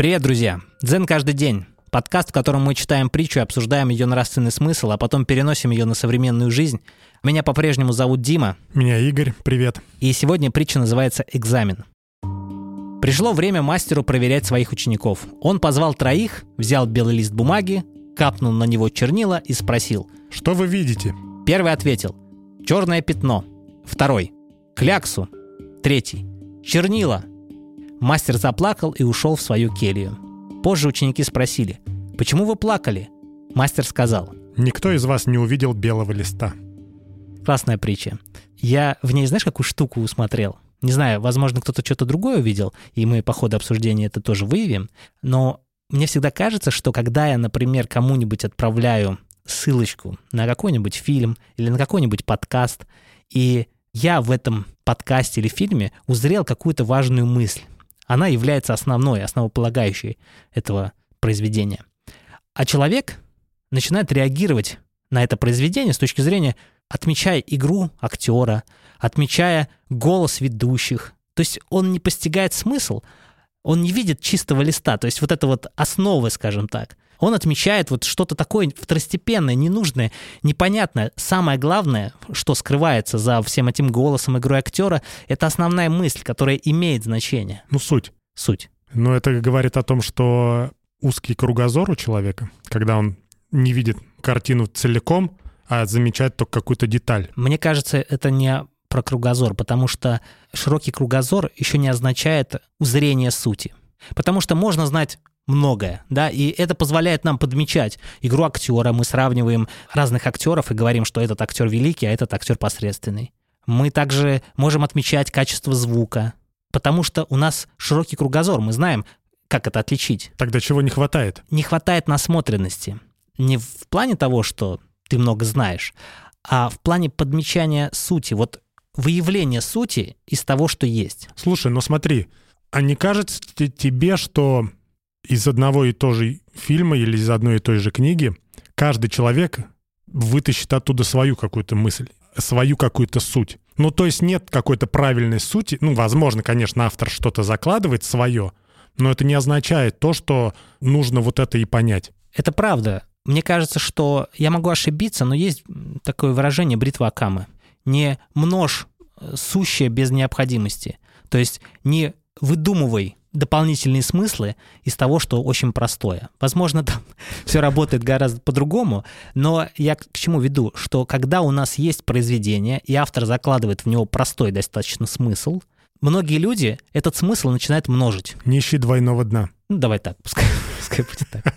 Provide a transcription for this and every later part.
Привет, друзья! Дзен каждый день. Подкаст, в котором мы читаем притчу и обсуждаем ее нравственный смысл, а потом переносим ее на современную жизнь. Меня по-прежнему зовут Дима. Меня Игорь, привет. И сегодня притча называется «Экзамен». Пришло время мастеру проверять своих учеников. Он позвал троих, взял белый лист бумаги, капнул на него чернила и спросил. Что вы видите? Первый ответил. Черное пятно. Второй. Кляксу. Третий. Чернила. Мастер заплакал и ушел в свою келью. Позже ученики спросили, «Почему вы плакали?» Мастер сказал, Никто из вас не увидел белого листа. Классная притча. Я в ней, знаешь, какую штуку усмотрел? Не знаю, возможно, кто-то что-то другое увидел, и мы по ходу обсуждения это тоже выявим, но мне всегда кажется, что когда я, например, кому-нибудь отправляю ссылочку на какой-нибудь фильм или на какой-нибудь подкаст, и я в этом подкасте или фильме узрел какую-то важную мысль. Она является основной, основополагающей этого произведения. А человек начинает реагировать на это произведение с точки зрения, отмечая игру актера, отмечая голос ведущих. То есть он не постигает смысл, он не видит чистого листа, то есть вот это вот основы, скажем так. Он отмечает вот что-то такое второстепенное, ненужное, непонятное. Самое главное, что скрывается за всем этим голосом игры актера, это основная мысль, которая имеет значение. Ну, суть. Суть. Но это говорит о том, что узкий кругозор у человека, когда он не видит картину целиком, а замечает только какую-то деталь. Мне кажется, это не про кругозор, потому что широкий кругозор еще не означает узрение сути. Потому что можно знать многое, да, и это позволяет нам подмечать игру актера. Мы сравниваем разных актеров и говорим, что этот актер великий, а этот актер посредственный. Мы также можем отмечать качество звука, потому что у нас широкий кругозор, мы знаем, как это отличить. Тогда чего не хватает? Не хватает насмотренности. Не в плане того, что ты много знаешь, а в плане подмечания сути, вот выявления сути из того, что есть. Слушай, ну смотри, а не кажется тебе, что из одного и того же фильма или из одной и той же книги каждый человек вытащит оттуда свою какую-то мысль, свою какую-то суть. Ну, то есть нет какой-то правильной сути. Ну, возможно, конечно, автор что-то закладывает свое, но это не означает то, что нужно вот это и понять. Это правда. Мне кажется, что я могу ошибиться, но есть такое выражение бритва Акамы. Не множь э, сущее без необходимости. То есть не выдумывай дополнительные смыслы из того, что очень простое. Возможно, там все работает гораздо по-другому, но я к чему веду, что когда у нас есть произведение, и автор закладывает в него простой достаточно смысл, многие люди этот смысл начинают множить. Нищий двойного дна. Ну, давай так, пускай, пускай будет так.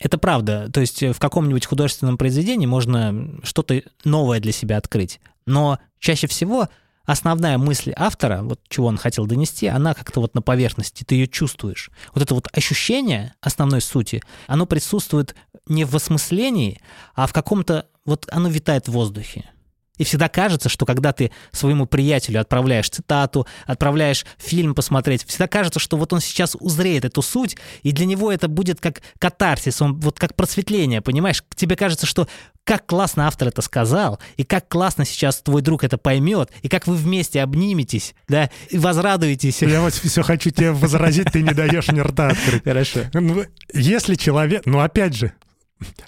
Это правда. То есть в каком-нибудь художественном произведении можно что-то новое для себя открыть. Но чаще всего основная мысль автора, вот чего он хотел донести, она как-то вот на поверхности, ты ее чувствуешь. Вот это вот ощущение основной сути, оно присутствует не в осмыслении, а в каком-то, вот оно витает в воздухе. И всегда кажется, что когда ты своему приятелю отправляешь цитату, отправляешь фильм посмотреть, всегда кажется, что вот он сейчас узреет эту суть, и для него это будет как катарсис, он вот как просветление, понимаешь? Тебе кажется, что как классно автор это сказал, и как классно сейчас твой друг это поймет, и как вы вместе обниметесь, да, и возрадуетесь. Я вот все хочу тебе возразить, ты не даешь мне рта открыть. Хорошо. Ну, если человек, ну опять же,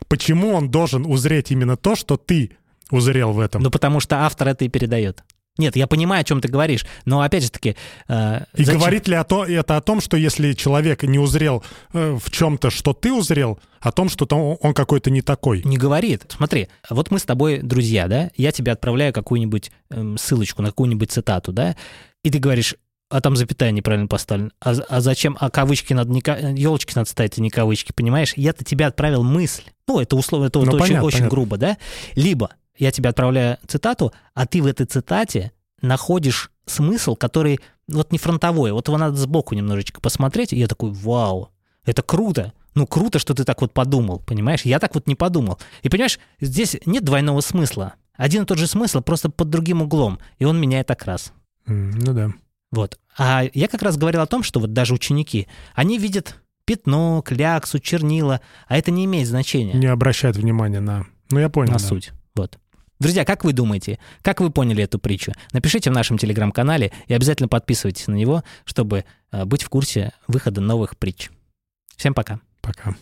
почему он должен узреть именно то, что ты узрел в этом? Ну, потому что автор это и передает. Нет, я понимаю, о чем ты говоришь, но опять же таки... Э, и зачем? говорит ли о то, это о том, что если человек не узрел э, в чем-то, что ты узрел, о том, что он, он какой-то не такой? Не говорит. Смотри, вот мы с тобой друзья, да? Я тебе отправляю какую-нибудь э, ссылочку на какую-нибудь цитату, да? И ты говоришь, а там запятая неправильно поставлена. А, а зачем? А кавычки надо не елочки надо ставить, а не кавычки, понимаешь? Я-то тебе отправил мысль. Ну, это условно, это ну, вот понятно, очень, очень грубо, да? Либо я тебе отправляю цитату, а ты в этой цитате находишь смысл, который вот не фронтовой, вот его надо сбоку немножечко посмотреть, и я такой, вау, это круто, ну круто, что ты так вот подумал, понимаешь? Я так вот не подумал. И понимаешь, здесь нет двойного смысла. Один и тот же смысл, просто под другим углом, и он меняет окрас. Mm, ну да. Вот. А я как раз говорил о том, что вот даже ученики, они видят пятно, кляксу, чернила, а это не имеет значения. Не обращают внимания на... Ну, я понял. На да. суть. Вот. Друзья, как вы думаете, как вы поняли эту притчу? Напишите в нашем телеграм-канале и обязательно подписывайтесь на него, чтобы э, быть в курсе выхода новых притч. Всем пока. Пока.